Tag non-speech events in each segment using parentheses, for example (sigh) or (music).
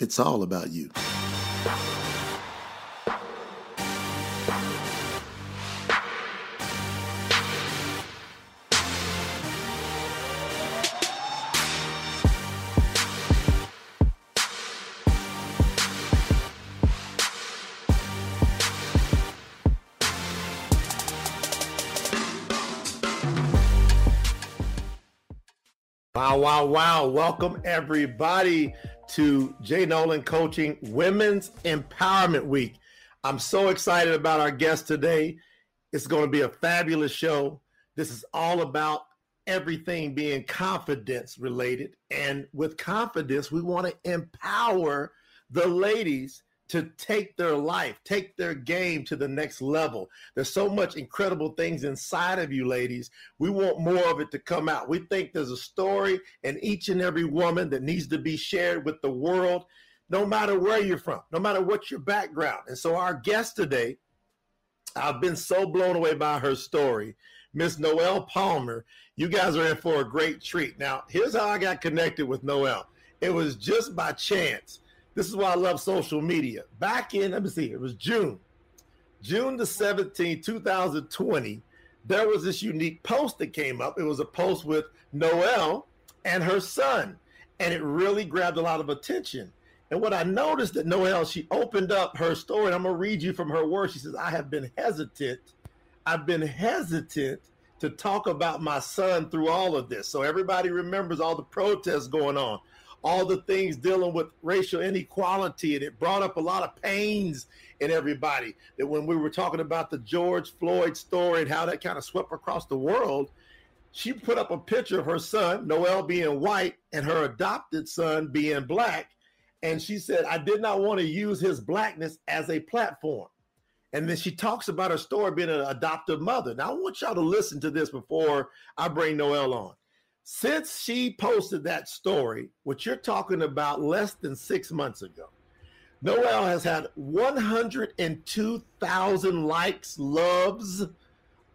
It's all about you. Wow, wow, wow. Welcome everybody to Jay Nolan Coaching Women's Empowerment Week. I'm so excited about our guest today. It's going to be a fabulous show. This is all about everything being confidence related. And with confidence, we want to empower the ladies to take their life, take their game to the next level. There's so much incredible things inside of you, ladies. We want more of it to come out. We think there's a story in each and every woman that needs to be shared with the world, no matter where you're from, no matter what your background. And so, our guest today, I've been so blown away by her story. Miss Noelle Palmer, you guys are in for a great treat. Now, here's how I got connected with Noelle. It was just by chance this is why I love social media. Back in, let me see, it was June, June the 17th, 2020. There was this unique post that came up. It was a post with Noelle and her son, and it really grabbed a lot of attention. And what I noticed that Noelle, she opened up her story, and I'm gonna read you from her words. She says, I have been hesitant. I've been hesitant to talk about my son through all of this. So everybody remembers all the protests going on all the things dealing with racial inequality, and it brought up a lot of pains in everybody. That when we were talking about the George Floyd story and how that kind of swept across the world, she put up a picture of her son, Noelle, being white, and her adopted son being black. And she said, I did not want to use his blackness as a platform. And then she talks about her story being an adoptive mother. Now, I want y'all to listen to this before I bring Noelle on. Since she posted that story, which you're talking about less than six months ago, Noelle has had 102,000 likes, loves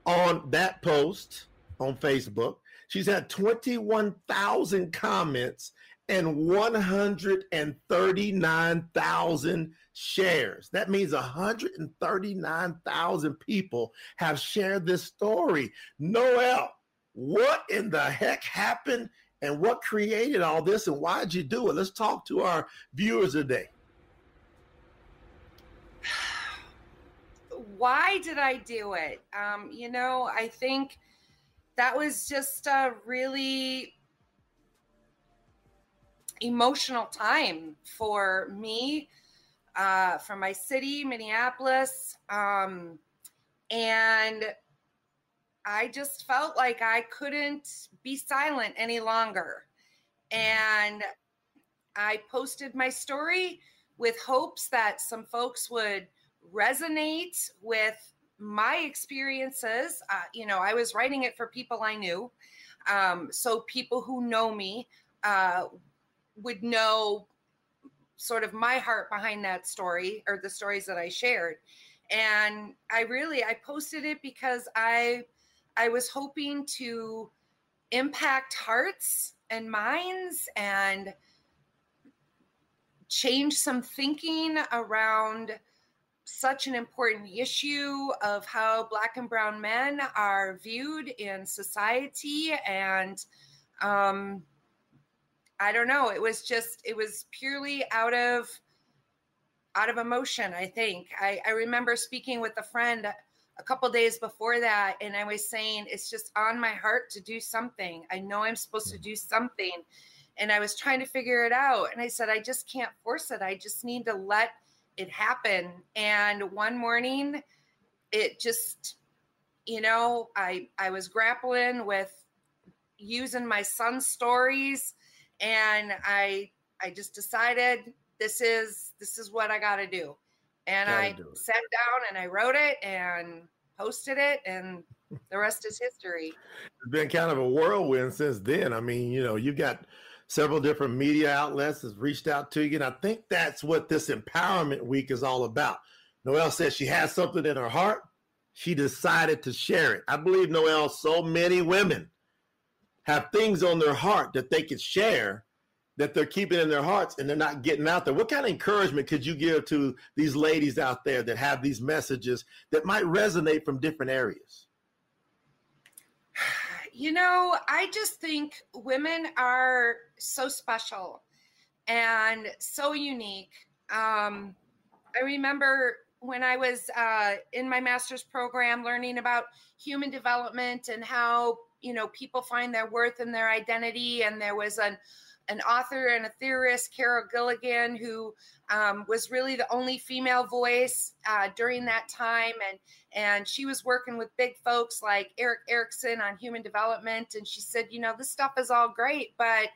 on that post on Facebook. She's had 21,000 comments and 139,000 shares. That means 139,000 people have shared this story. Noelle, what in the heck happened and what created all this and why did you do it? Let's talk to our viewers today. (sighs) Why did I do it? Um, you know, I think that was just a really emotional time for me, uh, for my city, Minneapolis. Um, and I just felt like I couldn't be silent any longer. And I posted my story with hopes that some folks would resonate with my experiences. Uh, you know, I was writing it for people I knew. Um, so people who know me uh, would know sort of my heart behind that story or the stories that I shared. And I really I posted it because I I was hoping to impact hearts and minds and change some thinking around such an important issue of how black and brown men are viewed in society. And um i don't know it was just it was purely out of out of emotion i think. I i remember speaking with a friend a couple days before that and i was saying it's just on my heart to do something. I know i'm supposed to mm. do something and i was trying to figure it out and i said i just can't force it. I just need to let it happen and one morning it just you know i i was grappling with using my son's stories and i i just decided this is this is what i got to do and Gotta I sat down and I wrote it and posted it, and the rest is history. It's been kind of a whirlwind since then. I mean, you know, you've got several different media outlets has reached out to you, and I think that's what this empowerment week is all about. Noelle says she has something in her heart. She decided to share it. I believe Noelle, so many women have things on their heart that they could share that they're keeping in their hearts and they're not getting out there. What kind of encouragement could you give to these ladies out there that have these messages that might resonate from different areas? (sighs) You know, I just think women are so special and so unique. Um, I remember when I was uh, in my master's program learning about human development and how you know people find their worth and their identity, and there was an an author and a theorist, Carol Gilligan, who um, was really the only female voice uh, during that time, and and she was working with big folks like Erik Erikson on human development, and she said, you know, this stuff is all great, but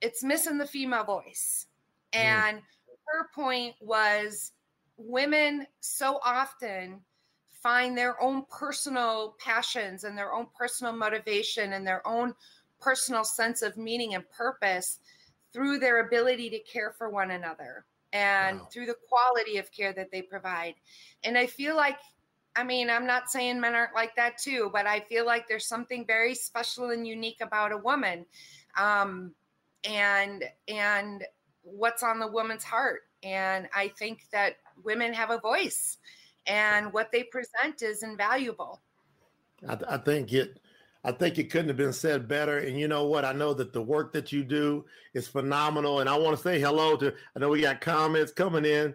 it's missing the female voice, mm. and her point was women so often find their own personal passions and their own personal motivation and their own personal sense of meaning and purpose through their ability to care for one another and wow. through the quality of care that they provide. And I feel like, I mean, I'm not saying men aren't like that too, but I feel like there's something very special and unique about a woman. Um, and, and, what's on the woman's heart. And I think that women have a voice and what they present is invaluable. I, I think it I think it couldn't have been said better. And you know what? I know that the work that you do is phenomenal. And I want to say hello to, I know we got comments coming in.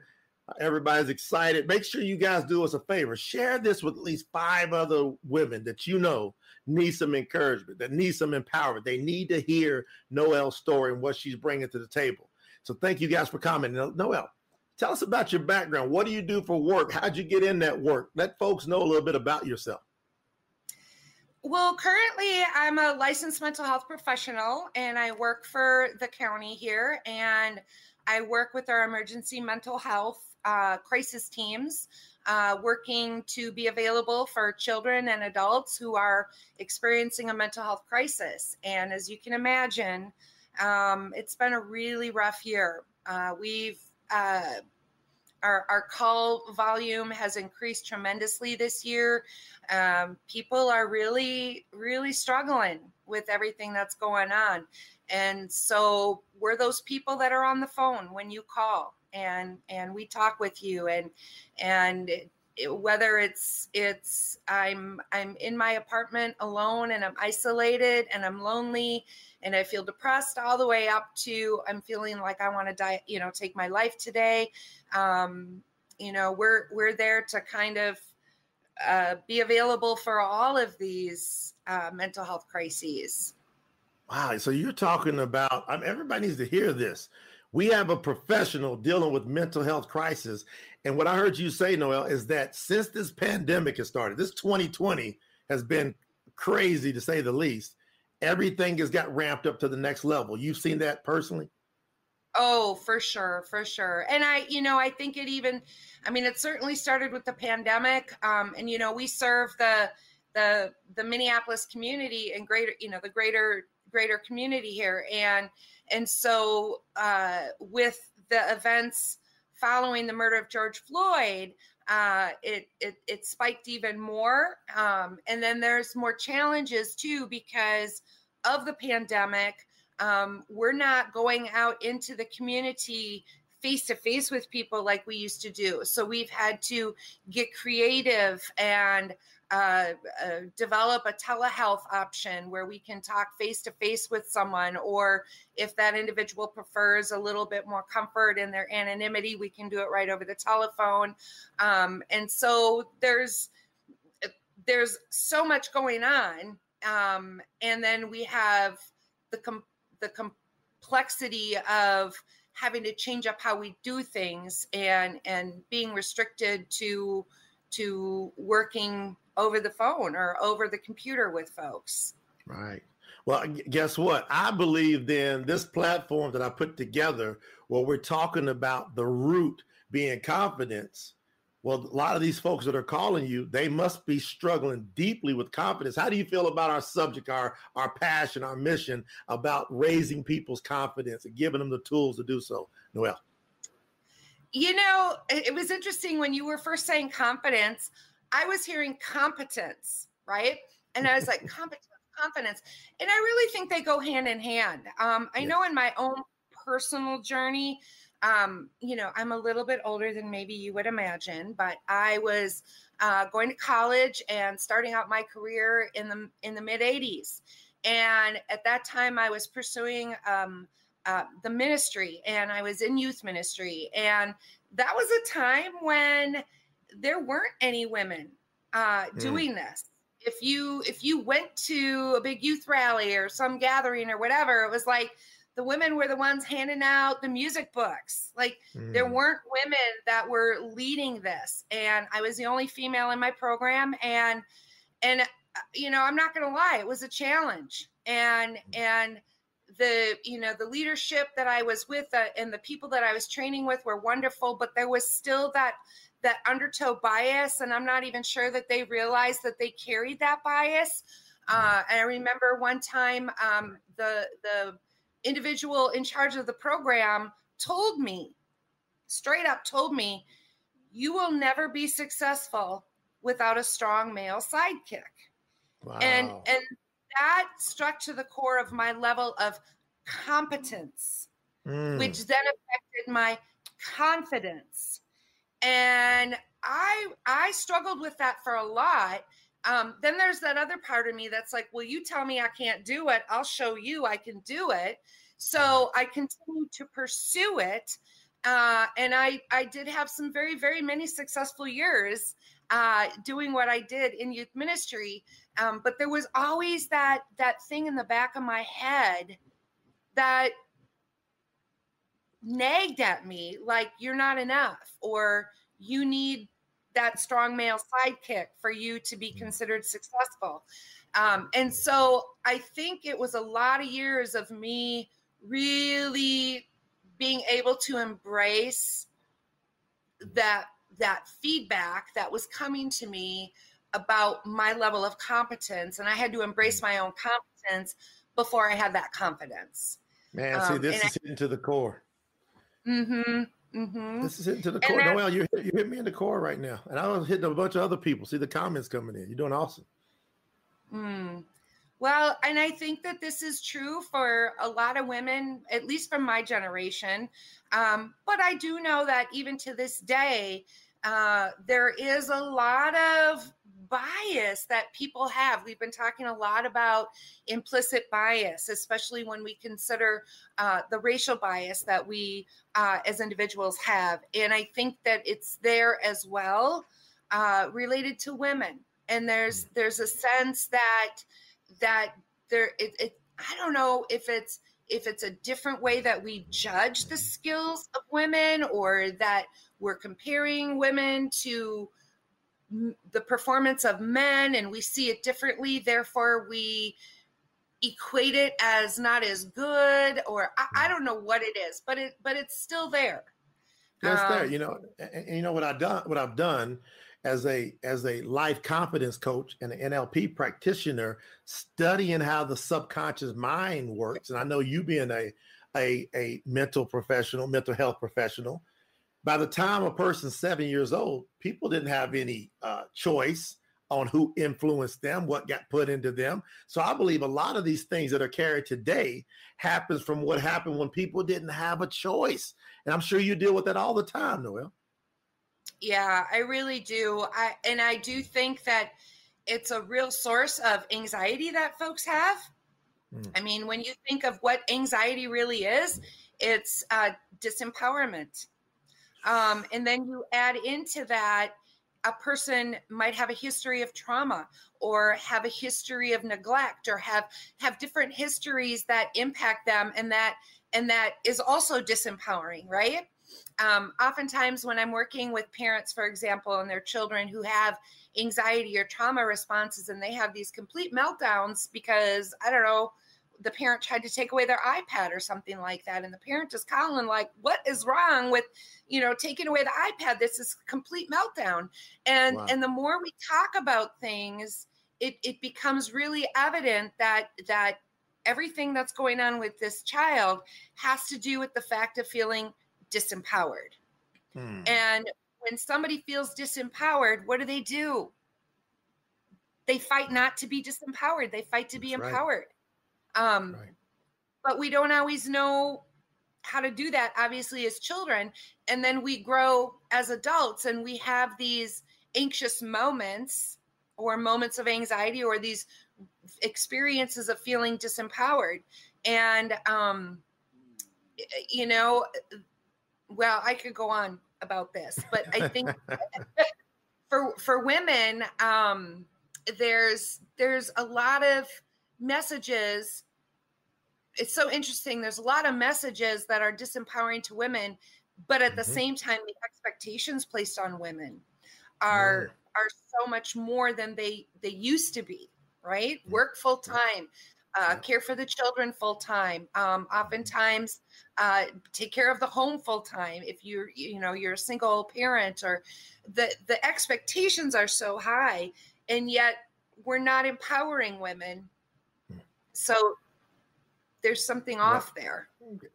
Everybody's excited. Make sure you guys do us a favor. Share this with at least five other women that you know need some encouragement, that need some empowerment. They need to hear Noelle's story and what she's bringing to the table. So thank you guys for commenting. Noelle, tell us about your background. What do you do for work? How'd you get in that work? Let folks know a little bit about yourself. Well, currently I'm a licensed mental health professional and I work for the county here and I work with our emergency mental health uh, crisis teams, uh, working to be available for children and adults who are experiencing a mental health crisis. And as you can imagine, um, it's been a really rough year. Uh, we've uh, our, our call volume has increased tremendously this year. Um, people are really, really struggling with everything that's going on. And so we're those people that are on the phone when you call and and we talk with you and and whether it's it's i'm i'm in my apartment alone and i'm isolated and i'm lonely and i feel depressed all the way up to i'm feeling like i want to die you know take my life today. Um you know we're we're there to kind of uh, be available for all of these uh, mental health crises. Wow so you're talking about I mean, everybody needs to hear this we have a professional dealing with mental health crisis. And what I heard you say, Noelle, is that since this pandemic has started, this 2020 has been crazy to say the least. Everything has got ramped up to the next level. You've seen that personally? Oh, for sure, for sure. And I, you know, I think it even, I mean, it certainly started with the pandemic. Um, and you know, we serve the the the Minneapolis community and greater, you know, the greater greater community here. And and so, uh, with the events following the murder of George Floyd, uh, it, it, it spiked even more. Um, and then there's more challenges too because of the pandemic. Um, we're not going out into the community face to face with people like we used to do. So we've had to get creative and uh, uh, develop a telehealth option where we can talk face to face with someone, or if that individual prefers a little bit more comfort in their anonymity, we can do it right over the telephone. Um, and so there's there's so much going on, um, and then we have the com- the complexity of having to change up how we do things and and being restricted to to working over the phone or over the computer with folks. Right. Well, guess what? I believe then this platform that I put together, where we're talking about the root being confidence. Well, a lot of these folks that are calling you, they must be struggling deeply with confidence. How do you feel about our subject, our our passion, our mission about raising people's confidence and giving them the tools to do so? Noelle. You know, it was interesting when you were first saying confidence. I was hearing competence, right? And I was like, (laughs) competence, confidence. And I really think they go hand in hand. Um, I yeah. know in my own personal journey. Um, you know, I'm a little bit older than maybe you would imagine, but I was uh, going to college and starting out my career in the in the mid 80s. And at that time, I was pursuing um, uh, the ministry, and I was in youth ministry, and that was a time when there weren't any women uh, mm. doing this. If you if you went to a big youth rally or some gathering or whatever, it was like the women were the ones handing out the music books. Like mm. there weren't women that were leading this, and I was the only female in my program. And and uh, you know, I'm not going to lie, it was a challenge. And mm. and the you know the leadership that I was with uh, and the people that I was training with were wonderful, but there was still that that undertow bias, and I'm not even sure that they realized that they carried that bias. Mm. Uh, I remember one time um, the the individual in charge of the program told me, straight up told me, you will never be successful without a strong male sidekick. Wow. And and that struck to the core of my level of competence, mm. which then affected my confidence. And I I struggled with that for a lot um, then there's that other part of me that's like, well, you tell me I can't do it. I'll show you I can do it. So I continued to pursue it. Uh, and I, I did have some very, very many successful years uh, doing what I did in youth ministry. Um, but there was always that that thing in the back of my head that nagged at me, like you're not enough, or you need that strong male sidekick for you to be mm. considered successful. Um, and so I think it was a lot of years of me really being able to embrace that that feedback that was coming to me about my level of competence and i had to embrace mm. my own competence before i had that confidence man see um, this is I, to the core mm-hmm Mm-hmm. This is hitting to the core. Noelle, you you hit me in the core right now, and I was hitting a bunch of other people. See the comments coming in. You're doing awesome. Mm. Well, and I think that this is true for a lot of women, at least from my generation. Um, but I do know that even to this day, uh, there is a lot of bias that people have. We've been talking a lot about implicit bias, especially when we consider uh, the racial bias that we uh, as individuals have. And I think that it's there as well uh, related to women. And there's mm. there's a sense that that there it, it I don't know if it's if it's a different way that we judge the skills of women or that we're comparing women to the performance of men and we see it differently. Therefore we equate it as not as good or I, I, don't know what it is but it but it's still there. That's um, there you know and, and, you know what i've done what i've done as a as a life confidence coach and an nlp practitioner studying how the subconscious mind works and i know you being a a, a mental professional mental health professional by the time a person's seven years old, people didn't have any uh, choice on who influenced them, what got put into them. So I believe a lot of these things that are carried today happens from what happened when people didn't have a choice. And I'm sure you deal with that all the time, Noelle. Yeah, I really do. I and I do think that it's a real source of anxiety that folks have. Mm. I mean, when you think of what anxiety really is, it's uh, disempowerment um, and then you add into that a person might have a history of trauma or have a history of neglect or have have different histories that impact them and that and that is also disempowering right? Um, oftentimes when i'm working with parents for example and their children who have anxiety or trauma responses and they have these complete meltdowns because i don't know the parent tried to take away their iPad or something like that. And the parent is calling, like, what is wrong with, you know, taking away the iPad? This is complete meltdown. And wow. and the more we talk about things, it, it becomes really evident that that everything that's going on with this child has to do with the fact of feeling disempowered. Hmm. And when somebody feels disempowered, what do they do? They fight not to be disempowered. They fight to be that's empowered. Right. Um, right. But we don't always know how to do that obviously as children and then we grow as adults and we have these anxious moments or moments of anxiety or these experiences of feeling disempowered and um you know well i could go on about this but i think (laughs) for for women um there's there's a lot of messages it's so interesting there's a lot of messages that are disempowering to women but at the mm-hmm. same time the expectations placed on women are are so much more than they they used to be right mm-hmm. work full time uh, care for the children full time um, oftentimes uh, take care of the home full time if you're you know you're a single parent or the the expectations are so high and yet we're not empowering women. So there's something off there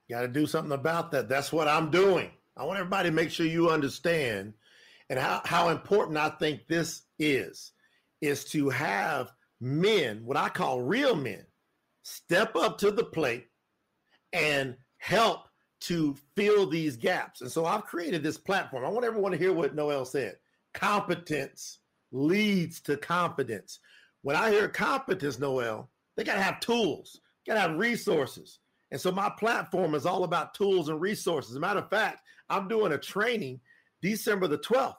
got to do something about that that's what i'm doing i want everybody to make sure you understand and how, how important i think this is is to have men what i call real men step up to the plate and help to fill these gaps. And so I've created this platform. I want everyone to hear what Noelle said. Competence leads to confidence. When I hear competence, Noelle, they got to have tools, got to have resources. And so my platform is all about tools and resources. As a matter of fact, I'm doing a training December the 12th,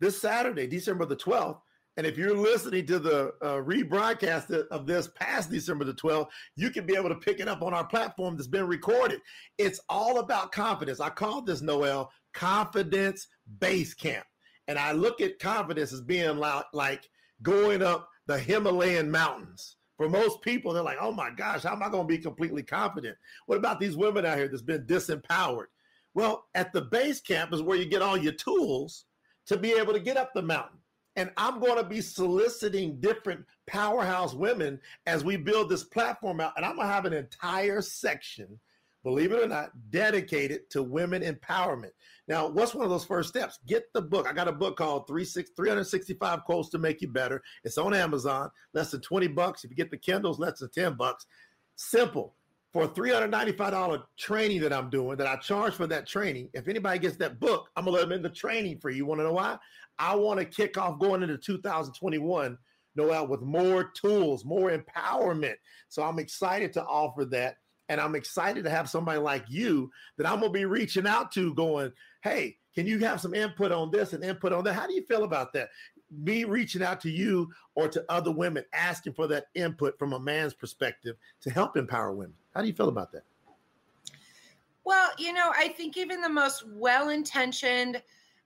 this Saturday, December the 12th, and if you're listening to the uh, rebroadcast of this past December the 12th, you can be able to pick it up on our platform that's been recorded. It's all about confidence. I call this, Noelle, confidence base camp. And I look at confidence as being like going up the Himalayan mountains. For most people, they're like, oh my gosh, how am I going to be completely confident? What about these women out here that's been disempowered? Well, at the base camp is where you get all your tools to be able to get up the mountain. And I'm going to be soliciting different powerhouse women as we build this platform out. And I'm going to have an entire section, believe it or not, dedicated to women empowerment. Now, what's one of those first steps? Get the book. I got a book called 365 Quotes to Make You Better. It's on Amazon, less than 20 bucks. If you get the Kindles, less than 10 bucks. Simple for a $395 training that I'm doing, that I charge for that training, if anybody gets that book, I'm gonna let them in the training for you. You wanna know why? I wanna kick off going into 2021, Noelle, with more tools, more empowerment. So I'm excited to offer that. And I'm excited to have somebody like you that I'm gonna be reaching out to going, hey, can you have some input on this and input on that? How do you feel about that? me reaching out to you or to other women asking for that input from a man's perspective to help empower women. How do you feel about that? Well, you know, I think even the most well intentioned,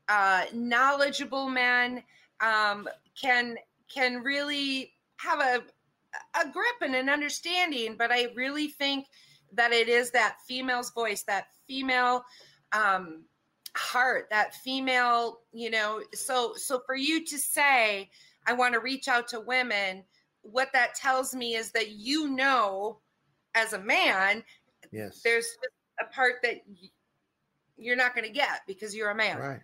uh, knowledgeable man um, can can really have a a grip and an understanding. But I really think that it is that female's voice, that female um, heart that female you know so so for you to say i want to reach out to women what that tells me is that you know as a man yes. there's a part that you're not going to get because you're a man. Right.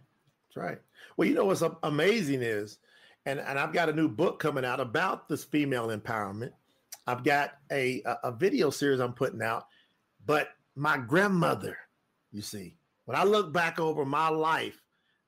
That's right. Well you know what's amazing is and and i've got a new book coming out about this female empowerment. I've got a a, a video series i'm putting out but my grandmother you see when I look back over my life,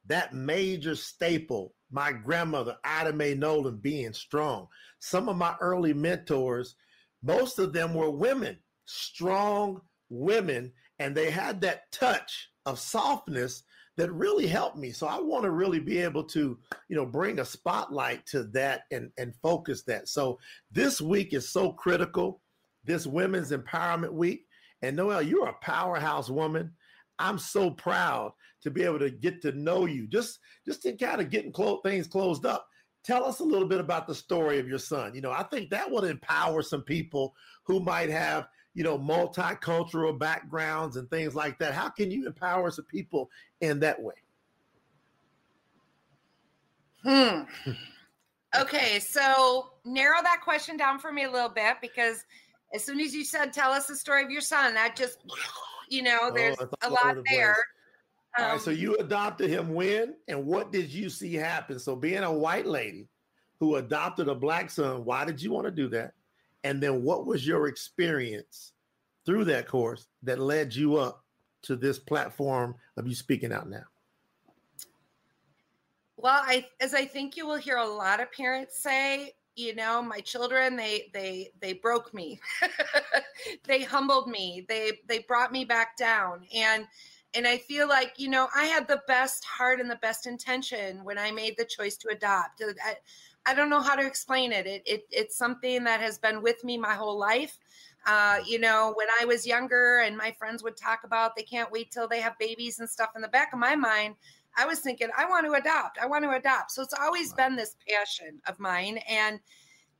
that major staple, my grandmother, Ida Mae Nolan, being strong. Some of my early mentors, most of them were women, strong women, and they had that touch of softness that really helped me. So I want to really be able to, you know, bring a spotlight to that and and focus that. So this week is so critical. This Women's Empowerment Week. And Noelle, you're a powerhouse woman. I'm so proud to be able to get to know you, just just in kind of getting clo- things closed up. Tell us a little bit about the story of your son. You know, I think that would empower some people who might have, you know, multicultural backgrounds and things like that. How can you empower some people in that way? Hmm. Okay, so narrow that question down for me a little bit because as soon as you said tell us the story of your son, that just you know, oh, there's oh, a lot the there. Um, All right, so um, you adopted him when and what did you see happen? So being a white lady who adopted a black son, why did you want to do that? And then what was your experience through that course that led you up to this platform of you speaking out now? Well, I as I think you will hear a lot of parents say, you know, my children they they they broke me. (laughs) they humbled me. They they brought me back down and and I feel like, you know, I had the best heart and the best intention when I made the choice to adopt. I, I don't know how to explain it. It, it. It's something that has been with me my whole life. Uh, you know, when I was younger and my friends would talk about they can't wait till they have babies and stuff in the back of my mind, I was thinking, I want to adopt. I want to adopt. So it's always wow. been this passion of mine. And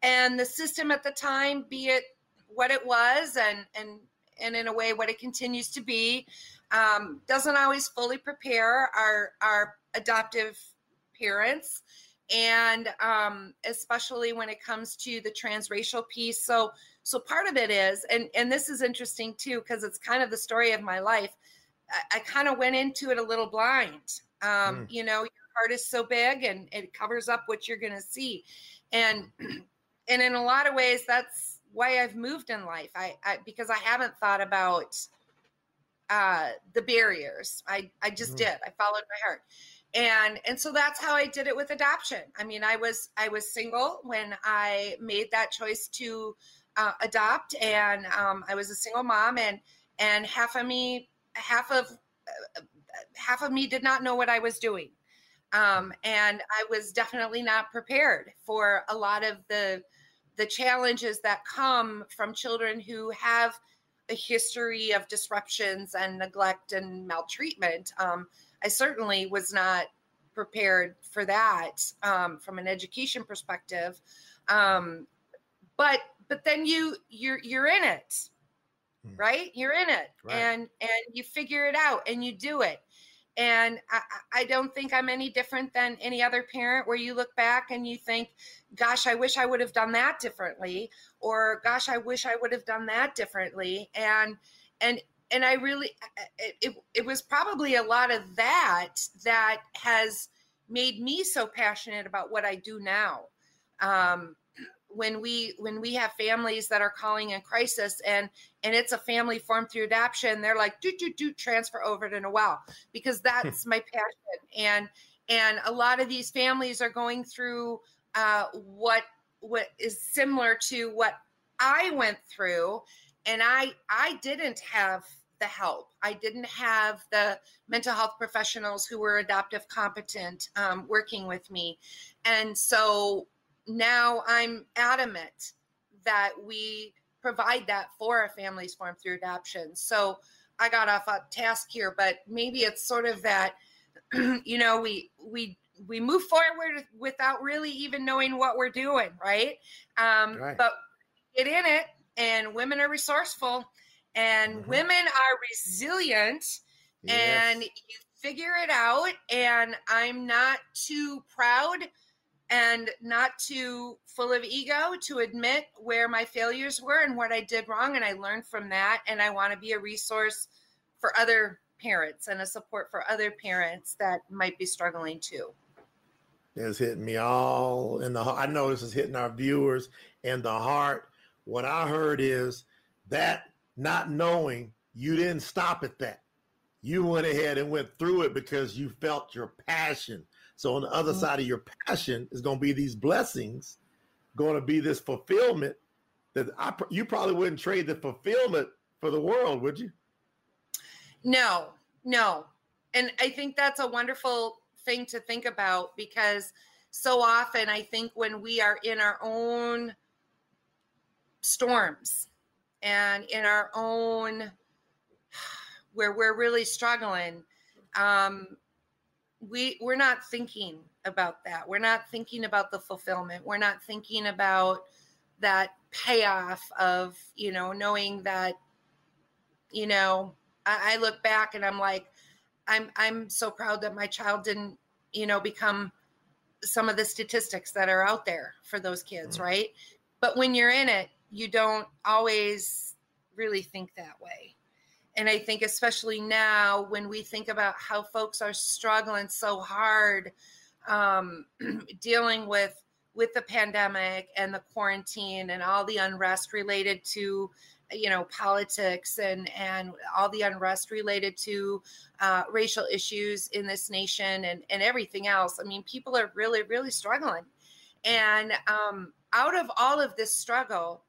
and the system at the time, be it what it was and and and in a way what it continues to be, um, doesn't always fully prepare our our adoptive parents and um, especially when it comes to the transracial piece so so part of it is and and this is interesting too because it's kind of the story of my life i, I kind of went into it a little blind um, mm. you know your heart is so big and it covers up what you're going to see. And (clears throat) and in a lot of ways that's why i've moved in life. I, I because i haven't thought about uh the barriers. I i just mm. did. I followed my heart. And and so that's how i did it with adoption. I mean i was i was single when i made that choice to uh, adopt and um, i was a single mom and and half of me half of uh, half of me did not know what i was doing. Um, and i was definitely not prepared for a lot of the the challenges that come from children who have a history of disruptions and neglect and maltreatment. Um, I certainly was not prepared for that um, from an education perspective. Um, but but then you you're you're in it, hmm. right? You're in it, right. and and you figure it out and you do it. And I, I don't think I'm any different than any other parent where you look back and you think, gosh, I wish I would have done that differently, or gosh, I wish I would have done that differently. And and and I really, it, it, it was probably a lot of that that has made me so passionate about what I do now. Um, when we when we have families that are calling in crisis and and it's a family formed through adoption they're like do do do transfer over to noelle because hmm. that's my passion and and a lot of these families are going through uh, what what is similar to what i went through and i i didn't have the help. I didn't have the mental health professionals who were adoptive competent um, working with me. And so now I'm adamant that we provide that for our families formed through adoption. So I got off a task here, but maybe it's sort of that, (clears throat) you know, we, we, we move forward without really even knowing what we're doing, right? Um, right. But get in it, and women are resourceful and mm-hmm. women are resilient yes. and you figure it out and i'm not too proud and not too full of ego to admit where my failures were and what i did wrong and i learned from that and i want to be a resource for other parents and a support for other parents that might be struggling too it's hitting me all in the i know this is hitting our viewers in the heart what i heard is that not knowing you didn't stop at that. You went ahead and went through it because you felt your passion. So on the other mm-hmm. side of your passion is going to be these blessings, going to be this fulfillment that I you probably wouldn't trade the fulfillment for the world, would you? No, no. And I think that's a wonderful thing to think about because so often I think when we are in our own storms and in our own where we're really struggling um, we we're not thinking about that we're not thinking about the fulfillment we're not thinking about that payoff of you know knowing that you know I, I look back and i'm like i'm i'm so proud that my child didn't you know become some of the statistics that are out there for those kids mm-hmm. right but when you're in it you don't always really think that way. And I think, especially now, when we think about how folks are struggling so hard um, (clears throat) dealing with with the pandemic and the quarantine and all the unrest related to you know politics and and all the unrest related to uh, racial issues in this nation and and everything else i mean people are really really struggling. And um, out of all of this struggle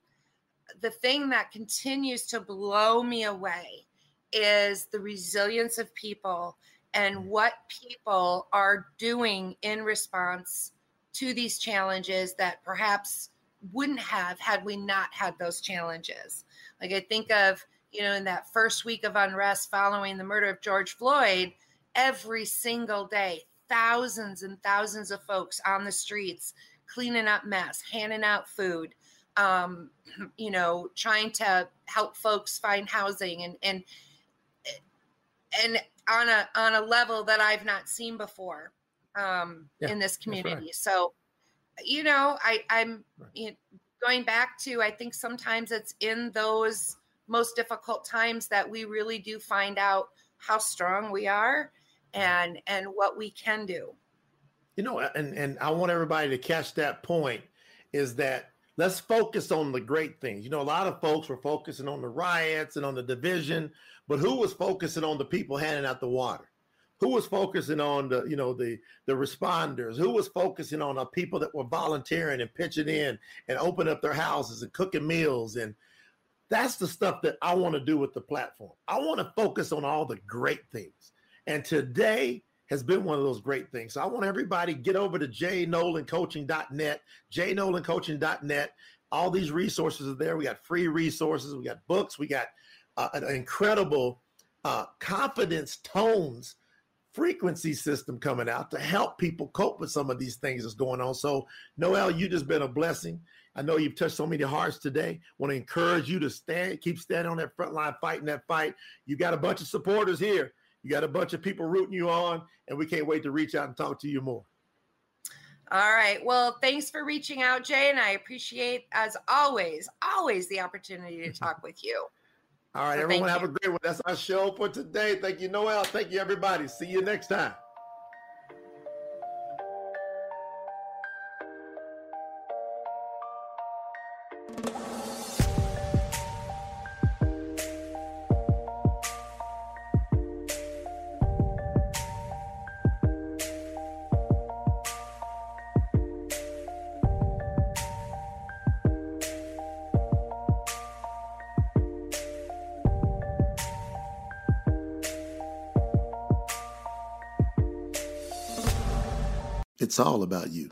the thing that continues to blow me away is the resilience of people and mm. what people are doing in response to these challenges that perhaps wouldn't have had we not had those challenges. Like I think of, you know, in that first week of unrest following the murder of George Floyd, every single day, thousands and thousands of folks on the streets cleaning up mess, handing out food, um, (clears throat) you know, trying to help folks find housing and and and on a on a level that I've not seen before um, yeah, in this community. Right. So, you know, I I'm right. you know, going back to I think sometimes it's in those most difficult times that we really do find out how strong we are and and what we can do. You know, and and I want everybody to catch that point is that let's focus on the great things. You know, a lot of folks were focusing on the riots and on the division, but who was focusing on the people handing out the water? Who was focusing on the, you know, the the responders? Who was focusing on the people that were volunteering and pitching in and opening up their houses and cooking meals and that's the stuff that I want to do with the platform. I want to focus on all the great things. And today has been one of those great things. So I want everybody get over to jnolancoaching.net, jnolancoaching.net. All these resources are there. We got free resources, we got books, we got uh, an incredible uh, confidence tones frequency system coming out to help people cope with some of these things that's going on. So, Noelle, you just been a blessing. I know you've touched so many hearts today. Want to encourage you to stand, keep standing on that front line, fighting that fight. You got a bunch of supporters here. You got a bunch of people rooting you on, and we can't wait to reach out and talk to you more. All right. Well, thanks for reaching out, Jay, and I appreciate, as always, always the opportunity to talk with you. (laughs) All right, so everyone have you. a great one. That's our show for today. Thank you, Noelle. Thank you, everybody. See you next time. It's all about you.